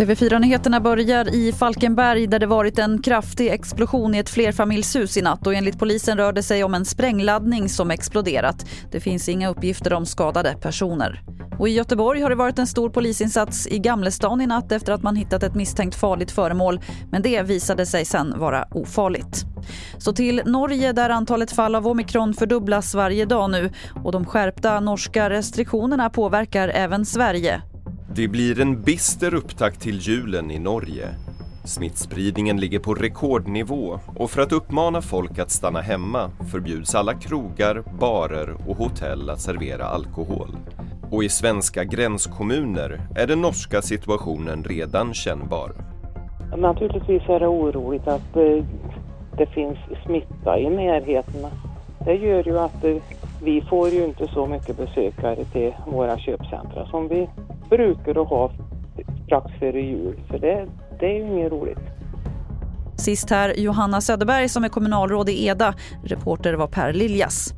TV4-nyheterna börjar i Falkenberg där det varit en kraftig explosion i ett flerfamiljshus i natt och enligt polisen rör det sig om en sprängladdning som exploderat. Det finns inga uppgifter om skadade personer. Och I Göteborg har det varit en stor polisinsats i Gamlestan i natt efter att man hittat ett misstänkt farligt föremål. Men det visade sig sen vara ofarligt. Så till Norge där antalet fall av omikron fördubblas varje dag nu och de skärpta norska restriktionerna påverkar även Sverige. Det blir en bister upptakt till julen i Norge. Smittspridningen ligger på rekordnivå och för att uppmana folk att stanna hemma förbjuds alla krogar, barer och hotell att servera alkohol. Och i svenska gränskommuner är den norska situationen redan kännbar. Naturligtvis är det oroligt att eh, det finns smitta i närheten. Det gör ju att vi får ju inte så mycket besökare till våra köpcentra som vi brukar att ha strax före jul. Så det, det är ju inget roligt. Sist här Johanna Söderberg som är kommunalråd i Eda. Reporter var Per Liljas.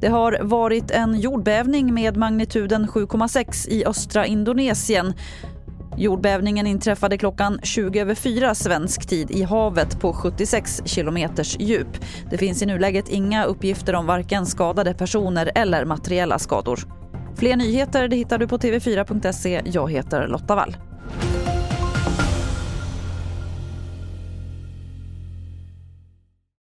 Det har varit en jordbävning med magnituden 7,6 i östra Indonesien. Jordbävningen inträffade klockan 20 över 4 svensk tid i havet på 76 kilometers djup. Det finns i nuläget inga uppgifter om varken skadade personer eller materiella skador. Fler nyheter det hittar du på tv4.se. Jag heter Lotta Wall.